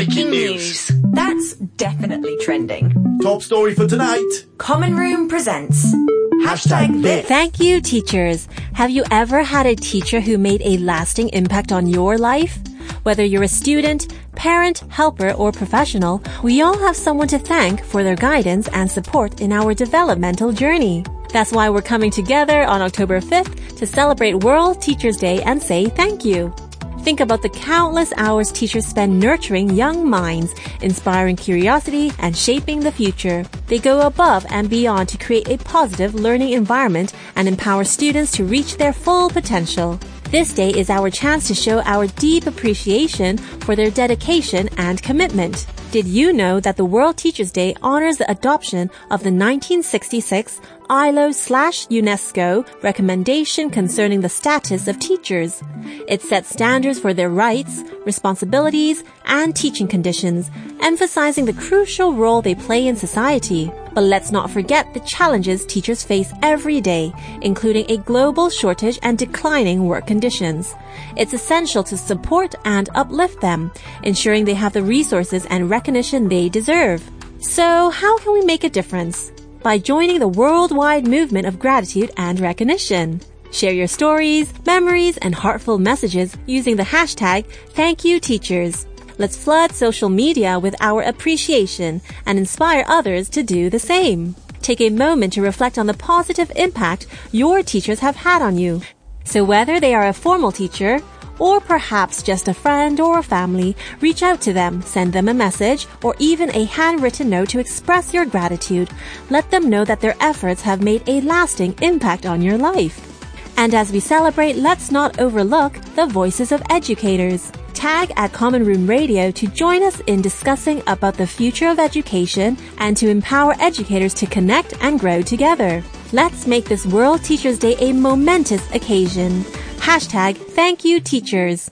Breaking news. That's definitely trending. Top story for tonight. Common Room presents. Hashtag this. Thank you, teachers. Have you ever had a teacher who made a lasting impact on your life? Whether you're a student, parent, helper, or professional, we all have someone to thank for their guidance and support in our developmental journey. That's why we're coming together on October 5th to celebrate World Teachers Day and say thank you. Think about the countless hours teachers spend nurturing young minds, inspiring curiosity, and shaping the future. They go above and beyond to create a positive learning environment and empower students to reach their full potential. This day is our chance to show our deep appreciation for their dedication and commitment. Did you know that the World Teachers Day honors the adoption of the 1966 ILO slash UNESCO recommendation concerning the status of teachers? It sets standards for their rights, responsibilities, and teaching conditions, emphasizing the crucial role they play in society. But let's not forget the challenges teachers face every day, including a global shortage and declining work conditions. It's essential to support and uplift them, ensuring they have the resources and recognition they deserve. So how can we make a difference? By joining the worldwide movement of gratitude and recognition. Share your stories, memories, and heartful messages using the hashtag ThankYouTeachers. Let's flood social media with our appreciation and inspire others to do the same. Take a moment to reflect on the positive impact your teachers have had on you. So whether they are a formal teacher, or perhaps just a friend or a family, reach out to them, send them a message, or even a handwritten note to express your gratitude. Let them know that their efforts have made a lasting impact on your life. And as we celebrate, let's not overlook the voices of educators. Tag at Common Room Radio to join us in discussing about the future of education and to empower educators to connect and grow together. Let's make this World Teachers Day a momentous occasion. Hashtag thank you teachers.